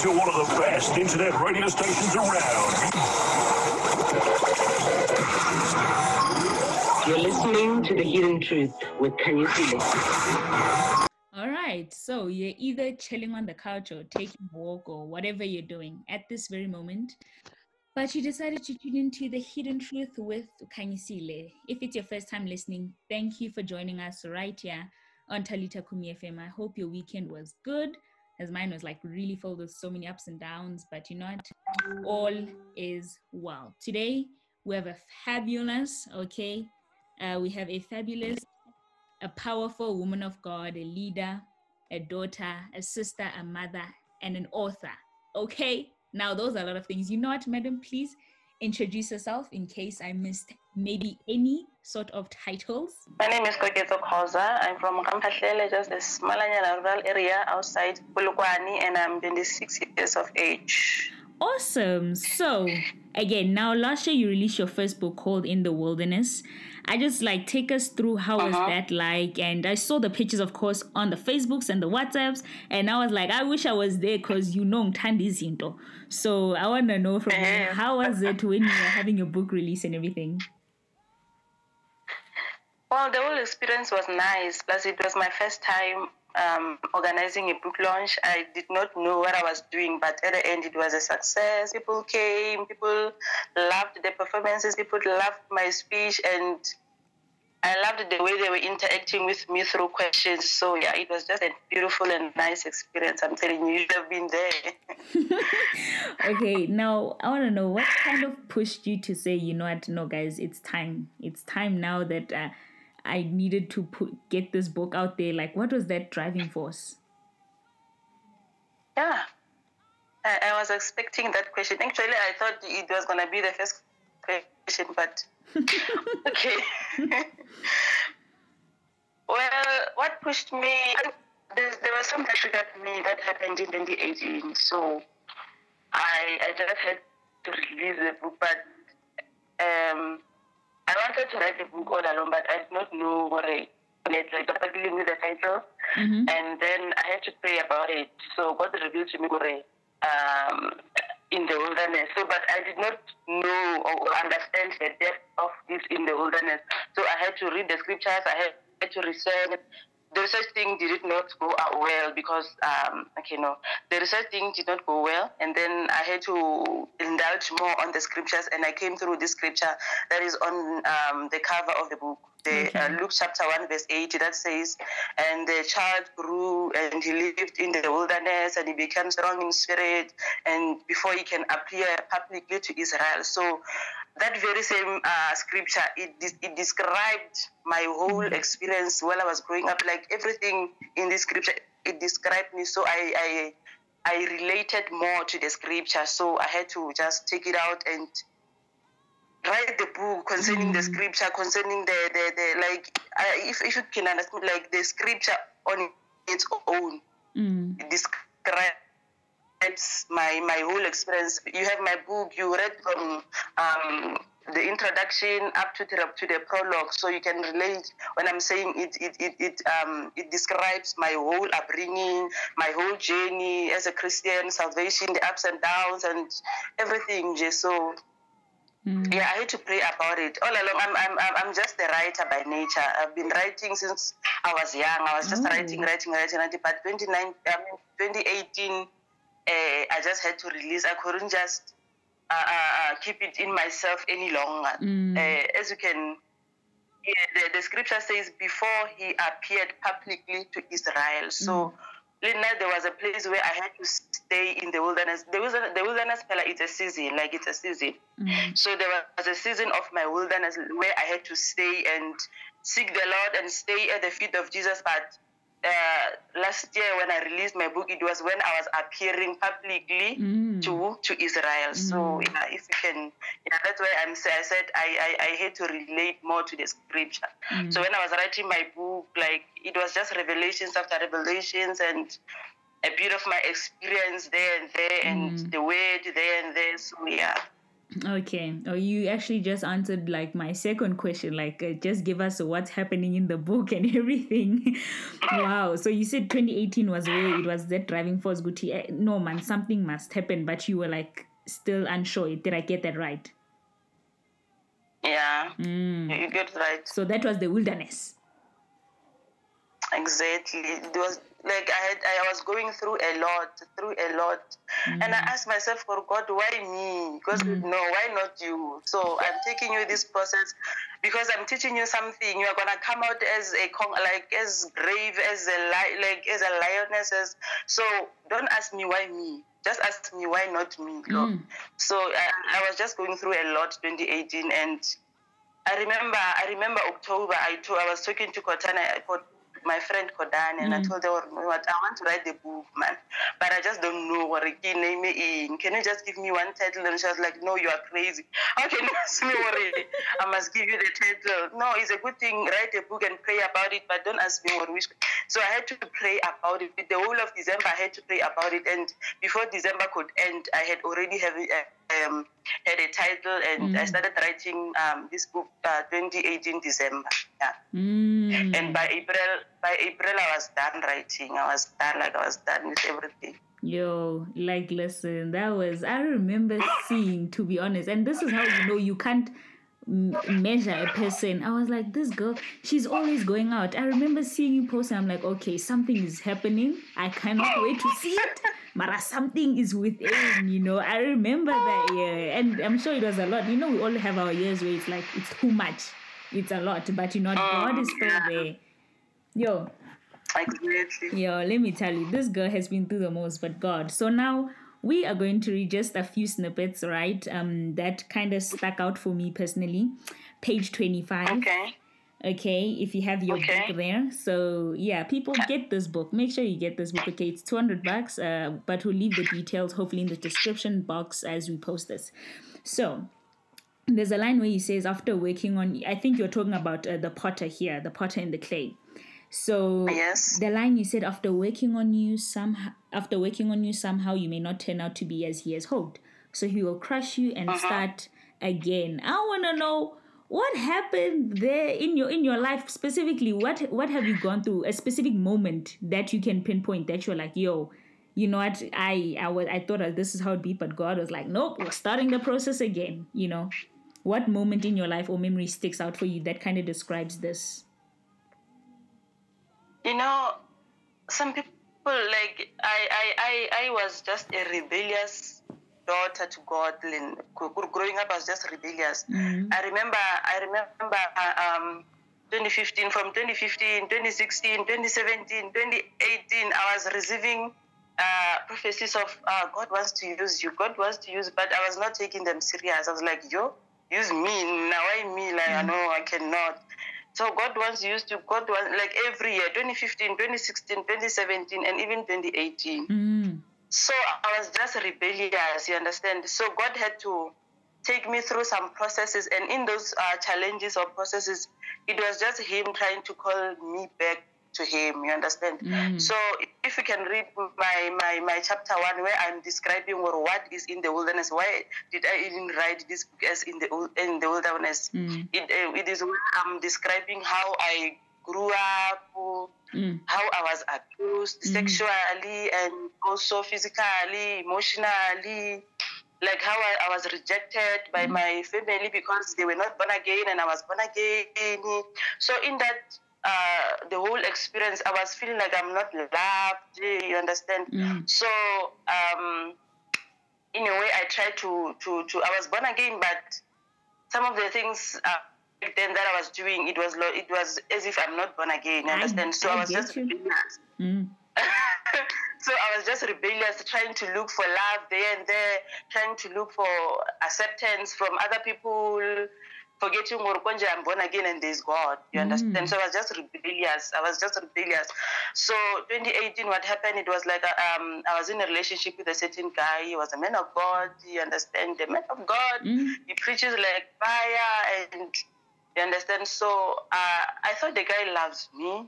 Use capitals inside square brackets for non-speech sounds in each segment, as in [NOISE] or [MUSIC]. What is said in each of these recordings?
to one of the best internet radio stations around. You're listening to The Hidden Truth with Kanyesile. All right, so you're either chilling on the couch or taking a walk or whatever you're doing at this very moment, but you decided to tune into The Hidden Truth with Kanyesile. If it's your first time listening, thank you for joining us right here on Talita Kumi FM. I hope your weekend was good, as mine was like really filled with so many ups and downs, but you know what? All is well. Today, we have a fabulous, okay? Uh, we have a fabulous a powerful woman of God, a leader, a daughter, a sister, a mother, and an author. Okay, now those are a lot of things. You know what, madam? Please introduce yourself in case I missed maybe any sort of titles. My name is Koketso Khoza. I'm from Kampahlele, just a Smalanyana rural area outside Polokwane, and I'm 26 years of age. Awesome. So, again, now last year you released your first book called In the Wilderness. I just like take us through how was Uh-huh. that like, and I saw the pictures, of course, on the Facebooks and the WhatsApps, and I was like, I wish I was there because you know Mtandi Zinto. So I want to know from you, how was it when you were having your book release and everything? Well, the whole experience was nice. Plus, it was my first time um, organizing a book launch. I did not know what I was doing, but at the end, it was a success. People came, people loved the performances, people loved my speech, and I loved the way they were interacting with me through questions. So, yeah, it was just a beautiful and nice experience. I'm telling you, you should have been there. [LAUGHS] Okay, now I want to know what kind of pushed you to say, you know what, no, guys, it's time. It's time now that uh, I needed to put get this book out there. Like, what was that driving force? Yeah. I, I was expecting that question. Actually, I thought it was going to be the first question, but [LAUGHS] okay. [LAUGHS] well, what pushed me, there, there was something that triggered me that happened in 2018. So I, I just had to release the book, but um, I wanted to write the book all alone, but I did not know what I like, particularly with the title. Mhm. And then I had to pray about it. So God revealed to me um, in the wilderness. So, but I did not know or understand the depth of this in the wilderness. So I had to read the scriptures. I had to research. The research thing did not go out well because, um, okay, no, the research thing did not go well. And then I had to indulge more on the scriptures. And I came through this scripture that is on um, the cover of the book the uh, Luke chapter 1 verse 80 that says and the child grew and he lived in the wilderness and he became strong in spirit and before he can appear publicly to Israel so that very same uh, scripture it, de- it described my whole experience while I was growing up. Like everything in this scripture it described me. So I, I I related more to the scripture. So I had to just take it out and write the book concerning the scripture, concerning the, the, the like, I, if, if you can understand, like the scripture on its own Mm. it describes my, my whole experience. You have my book, you read from um, the introduction up to the, to the prologue, so you can relate when I'm saying it, it, it, it, um, it describes my whole upbringing, my whole journey as a Christian, salvation, the ups and downs, and everything. Just so Mm. yeah, I had to pray about it. All along, I'm, I'm, I'm- I'm just a writer by nature. I've been writing since I was young. I was just Oh. writing, writing, writing, writing. But 29, I mean, 2018, uh, I just had to release. I couldn't just uh, uh, uh, keep it in myself any longer. Mm. Uh, as you can, yeah, the, the scripture says, before he appeared publicly to Israel. So, Lena, there was a place where I had to stay in the wilderness. The wilderness, the wilderness, fella, it's a season, like it's a season. Mm. So there was a season of my wilderness where I had to stay and seek the Lord and stay at the feet of Jesus. But uh, last year, when I released my book, it was when I was appearing publicly Mm. to to Israel. So Mm. yeah, if you can, yeah, that's why I'm. I said I, I I had to relate more to the scripture. Mm. So when I was writing my book, like it was just revelations after revelations and a bit of my experience there and there and Mm. the word there and there. So yeah. Okay. Oh, you actually just answered like my second question. Like, uh, just give us what's happening in the book [LAUGHS] and everything. wow. So you said 2018 was where it was that driving force. Guti. Eh, No, man, something must happen. But you were like still unsure. Did I get that right? Yeah, Mm. you you get right. So that was the wilderness. Exactly. It was like I had I was going through a lot, through a lot. And I asked myself for God, why me? Because no, why not you? So I'm taking you this process because I'm teaching you something. You are gonna come out as a con- like as brave as a li- like as a lioness. As, so don't ask me why me. Just ask me why not me. Lord. Mm. So I, I was just going through a lot 2018 and I remember I remember October I told, I was talking to Kotana my friend Kodan, and I told her "You what I want to write the book man but I just don't know what it name in. Can you just give me one title? And she was like no you are crazy. How can you [LAUGHS] ask me what I must give you the title. No it's a good thing. Write a book and pray about it but don't ask me what which so I had to pray about it. The whole of December I had to pray about it. And before December could end I had already have uh, um, had a title and I started writing um, this book uh, 2018 December. Yeah. Mm. And by April, by April I was done writing. I was done, like I was done with everything. Yo, like, listen, that was, I remember seeing, to be honest, and this is how you know you can't m- measure a person. I was like, this girl, she's always going out. I remember seeing you post, and I'm like, okay, something is happening. I cannot wait to see it. Mara, something is within, you know. I remember that year, and I'm sure it was a lot. You know, we all have our years where it's like, it's too much, it's a lot, but you know, God is still there. Yo, Exactly. Yo, let me tell you, this girl has been through the most, but God. So now we are going to read just a few snippets, right? Um, that kind of stuck out for me personally. Page twenty-five. Okay. Okay, if you have your Okay. book there. So yeah, people get this book. Make sure you get this book. Okay, it's two hundred bucks. Uh, but we'll leave the details hopefully in the description box as we post this. So there's a line where he says after working on. I think you're talking about uh, the potter here, the potter in the clay. So Yes. the line you said after working on you somehow after working on you somehow you may not turn out to be as he has hoped. So he will crush you and start again. I want to know what happened there in your in your life specifically. What what have you gone through? A specific moment that you can pinpoint that you're like, yo, you know what? I I was I thought this is how it'd be, but God was like, nope, we're starting the process again. You know, what moment in your life or memory sticks out for you that kind of describes this? You know, some people like I, I, I, I was just a rebellious daughter to God. Lynn. Gr- gr- Growing up, I was just rebellious. I remember, I remember um, 2015, from 2015, 2016, 2017, 2018, I was receiving uh, prophecies of uh, God wants to use you. God wants to use, but I was not taking them serious. I was like, yo, use me. Now I me, like, I know I cannot. So God wants you to use you. God wants, like every year, 2015, 2016, 2017, and even 2018. Mm. So I was just rebellious, you understand? So God had to take me through some processes, and in those uh, challenges or processes, it was just Him trying to call me back to Him, you understand? So if you can read my, my, my chapter one, where I'm describing or what is in the wilderness, why did I even write this book as in the in the wilderness? Mm. It, uh, it is I'm describing how I grew up, Mm. how I was abused sexually and also physically, emotionally, like how I, I was rejected by my family because they were not born again and I was born again. So in that uh, the whole experience, I was feeling like I'm not loved. You understand? Mm. So um, in a way, I tried to to to. I was born again, but some of the things. Uh, then that I was doing, it was lo- it was as if I'm not born again. You I- understand? so I, I was just rebellious. Mm. [LAUGHS] so I was just rebellious, trying to look for love there and there, trying to look for acceptance from other people, forgetting Morokonja, I'm born again and there's God. You understand? So I was just rebellious. I was just rebellious. So 2018, what happened? It was like uh, um, I was in a relationship with a certain guy. He was a man of God. You understand? The man of God. Mm. He preaches like fire and you understand? So uh, I thought the guy loves me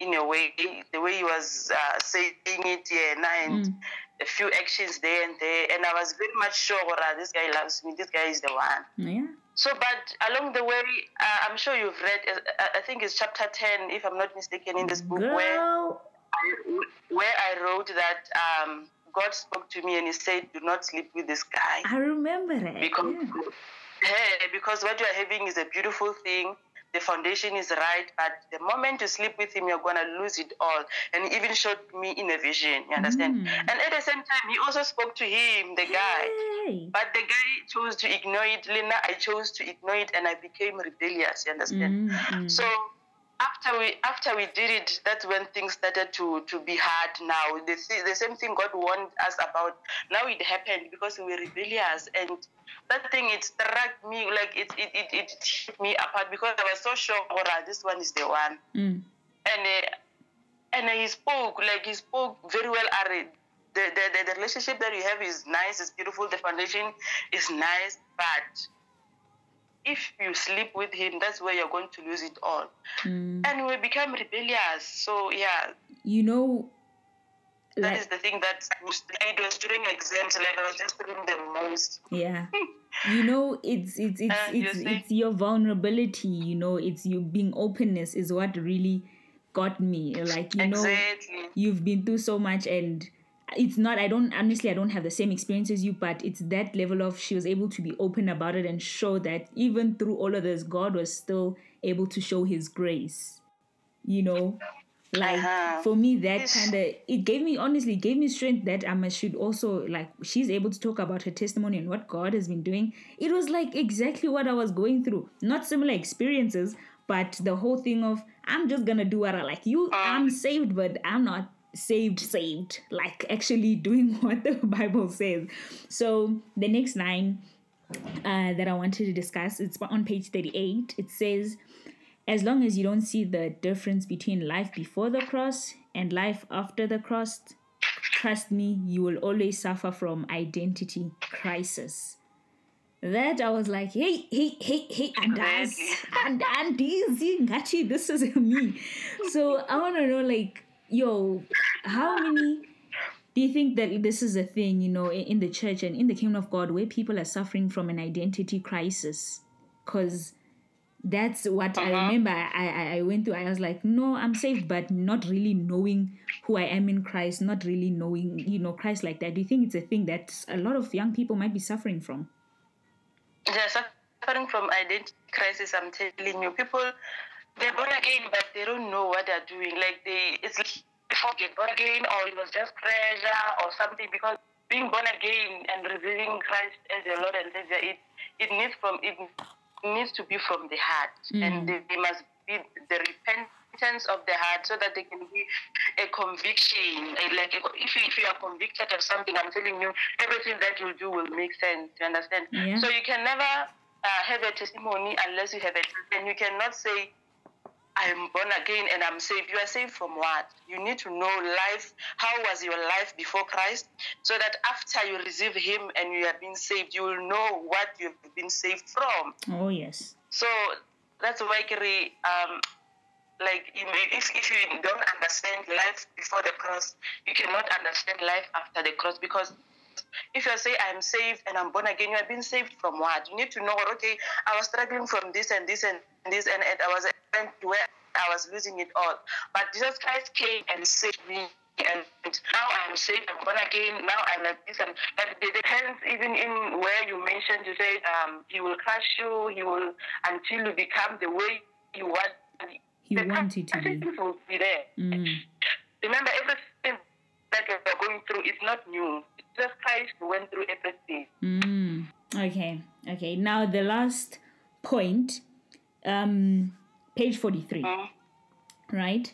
in a way, the way he was uh, saying it, yeah, and Mm. a few actions there and there, and I was very much sure, "Ora, this guy loves me. This guy is the one." Yeah. So, but along the way, uh, I'm sure you've read. Uh, I think it's chapter ten, if I'm not mistaken, in this book where Girl. where I wrote that um, God spoke to me and He said, "Do not sleep with this guy." I remember it. because yeah. Hey, because what you are having is a beautiful thing. The foundation is right, but the moment you sleep with him, you're gonna lose it all. And he even showed me in a vision. You understand? Mm. And at the same time, he also spoke to him, the guy. But the guy chose to ignore it. Lena, I chose to ignore it, and I became rebellious. You understand? Mm, mm. So after we after we did it, that's when things started to to be hard. Now the th- the same thing God warned us about. Now it happened because we were rebellious, and that thing it struck me like it it it, it hit me apart because I was so sure, Ora, this one is the one. Mm. And uh, and he spoke like he spoke very well. Ari. The, the, the, the relationship that you have is nice, it's beautiful, the foundation is nice, but if you sleep with him, that's where you're going to lose it all. Mm. And we become rebellious. So, yeah, You know, that like, is the thing that it was during exams, like I was just doing the most. yeah [LAUGHS] you know it's it's it's Uh, it's, it's your vulnerability you know it's you being openness is what really got me like you know you've been through so much and it's not i don't honestly i don't have the same experience as you but it's that level of she was able to be open about it and show that even through all of this god was still able to show his grace you know? Like Uh-huh. for me that kind of it gave me honestly gave me strength that i should also like she's able to talk about her testimony and what god has been doing. It was like exactly what i was going through. Not similar experiences but the whole thing of i'm just gonna do what i like. You i'm saved but i'm not saved saved like actually [LAUGHS] doing what the [LAUGHS] bible says so the next line uh, that I wanted to discuss. It's on page 38. It says, as long as you don't see the difference between life before the cross and life after the cross, trust me, you will always suffer from identity crisis. That I was like, hey, hey, hey, hey, [LAUGHS] and Andies, Ngachi, this is me. So I want to know, like, yo, how many do you think that this is a thing, you know, in the church and in the kingdom of God where people are suffering from an identity crisis? Because that's what I uh-huh. remember I, I, I went through. I was like, no, I'm saved, but not really knowing who I am in Christ, not really knowing, you know, Christ like that. Do you think it's a thing that a lot of young people might be suffering from? They're suffering from identity crisis, I'm telling you. People, they're born again, but they don't know what they're doing. Like, they, it's like before get born again, or it was just pressure or something, because being born again and receiving Christ as your Lord and Savior, it, it needs from, it needs to be from the heart. And they, they must be the repentance of the heart so that they can be a conviction. Like, if you, if you are convicted of something, I'm telling you, everything that you do will make sense. You understand? Yeah. So you can never uh, have a testimony unless you have a and you cannot say I'm born again and I'm saved. You are saved from what? You need to know life. How was your life before Christ? So that after you receive Him and you have been saved, you will know what you've been saved from. Oh, yes. So that's why, um, like if, if you don't understand life before the cross, you cannot understand life after the cross because if you say I'm saved and I'm born again, you have been saved from what? You need to know, okay, I was struggling from this and this and this, and, and I was at where I was losing it all. But Jesus Christ came and saved me. And now I'm saved, I'm born again, now I'm like this. And that it depends even in where you mentioned, you said um, he will crush you, he will, until you become the way you want. He the wants you to be. will be there. Mm. Remember, everything that you're going through is not new. Jesus Christ went through everything. Mm. Okay. Okay. Now the last point, um, page forty-three, Mm, right?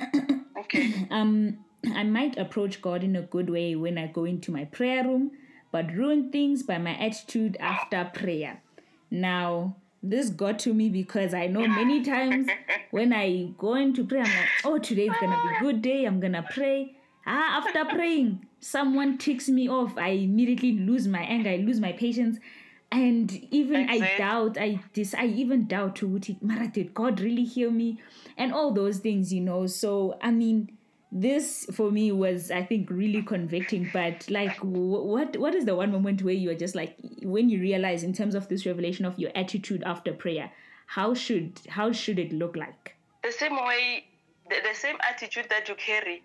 [COUGHS] okay. [COUGHS] Um, I might approach God in a good way when I go into my prayer room, but ruin things by my attitude after prayer. Now, this got to me because I know many times [LAUGHS] when I go into prayer, I'm like, oh, today's gonna be a good day, I'm gonna pray. Ah, after praying, someone ticks me off. I immediately lose my anger, I lose my patience. And even I Exactly. doubt, I dis I even doubt Uti, Mara, did God really hear me? And all those things, you know. So I mean, this for me was i think really convicting but like wh- what what is the one moment where you are just like when you realize in terms of this revelation of your attitude after prayer how should how should it look like the same way the, the same attitude that you carry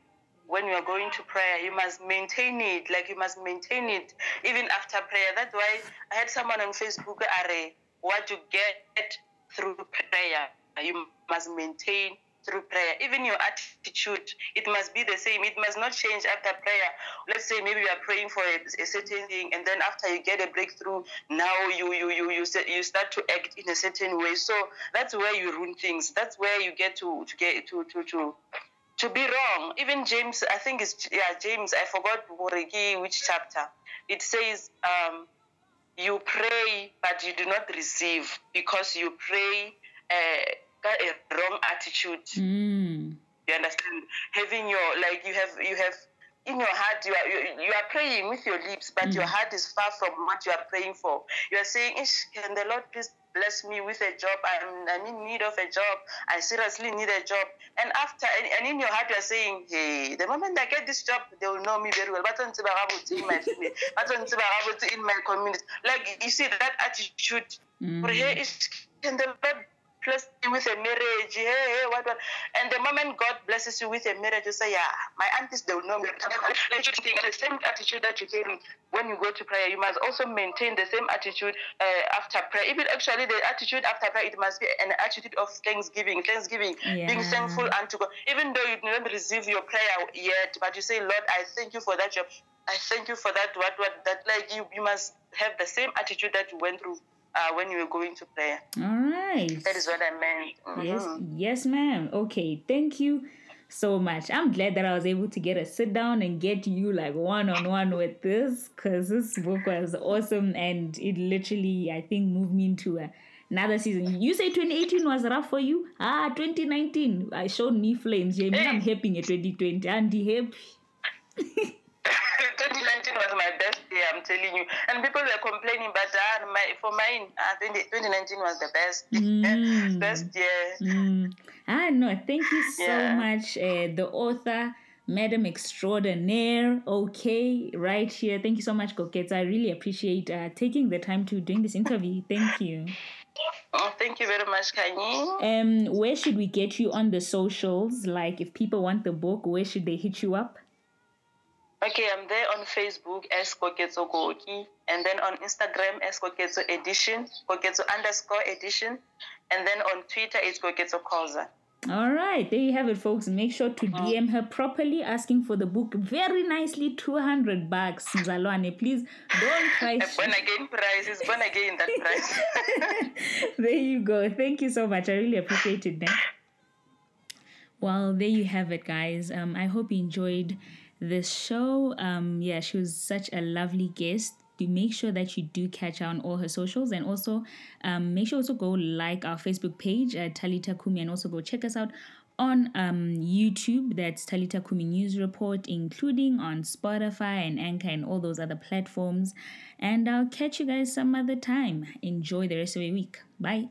when you are going to prayer you must maintain it like you must maintain it even after prayer that's why i had someone on facebook are what you get through prayer you must maintain through prayer. Even your attitude, it must be the same. It must not change after prayer. Let's say maybe you are praying for a, a certain thing, and then after you get a breakthrough, now you you you you you start to act in a certain way. So that's where you ruin things. That's where you get to to get to to to to be wrong. Even James, I think it's yeah James. I forgot which chapter. It says. Um, you pray, but you do not receive because you pray uh, got a wrong attitude. Mm. You understand? Having your like you have you have in your heart you are you, you are praying with your lips, but your heart is far from what you are praying for. You are saying, Ish, can the Lord please bless me with a job? I'm, I'm in need of a job. I seriously need a job. And after, and, and in your heart, you are saying, hey, the moment I get this job, they will know me very well. But in my family, in my community. Like, you see, that attitude, Mm. can the Lord bless you with a marriage? Hey, hey, what, what? And the moment God blesses you with a marriage, you say, yeah, my aunties, they will know me. The same attitude that you carry when you go to prayer, you must also maintain the same attitude uh, after prayer. Even actually, the attitude after prayer, it must be an attitude of thanksgiving, thanksgiving, being Yeah. thankful unto God. Even though you did not receive your prayer yet, but you say, Lord, I thank you for that job. I thank you for that. What, what, that, like you, you must have the same attitude that you went through uh, when you were going to prayer. all right That is what I meant. Yes, Mhm. yes, ma'am. Okay, thank you so much. I'm glad that I was able to get a sit down and get you like one on one with this because this book was awesome and it literally, I think, moved me into a, another season. You say 2018 was rough for you? Ah, 2019. I showed me flames. Jamie, I'm happy at 2020. And happy. [LAUGHS] 2019 was my best year, I'm telling you. And people were complaining, but uh, my, for mine, I think 2019 was the best. [LAUGHS] Mm. best year. Mm. Ah, no, thank you so Yeah. much, uh, the author, Madam Extraordinaire. Okay, right here. Thank you so much, Kokets. I really appreciate uh, taking the time to doing this interview. Thank you. Oh, thank you very much, Kanye. Um, where should we get you on the socials? Like, if people want the book, where should they hit you up? Okay, I'm there on Facebook as Koketso Goki, and then on Instagram as Koketso Edition, Koketso underscore Edition, and then on Twitter it's Koketso Koza. All right, there you have it, folks. Make sure to. DM her properly, asking for the book very nicely, 200 bucks. Mzalwane, please don't try. A born again price is born again that price. [LAUGHS] there you go. Thank you so much. I really appreciate it. Then. Well, there you have it, guys. Um, I hope you enjoyed this show. Um, yeah, she was such a lovely guest. Do make sure that you do catch her on all her socials, and also um, make sure also go like our Facebook page at Talita Kumi, and also go check us out on um, YouTube. That's Talita Kumi News Report, including on Spotify and Anchor and all those other platforms. And I'll catch you guys some other time. Enjoy the rest of your week. Bye.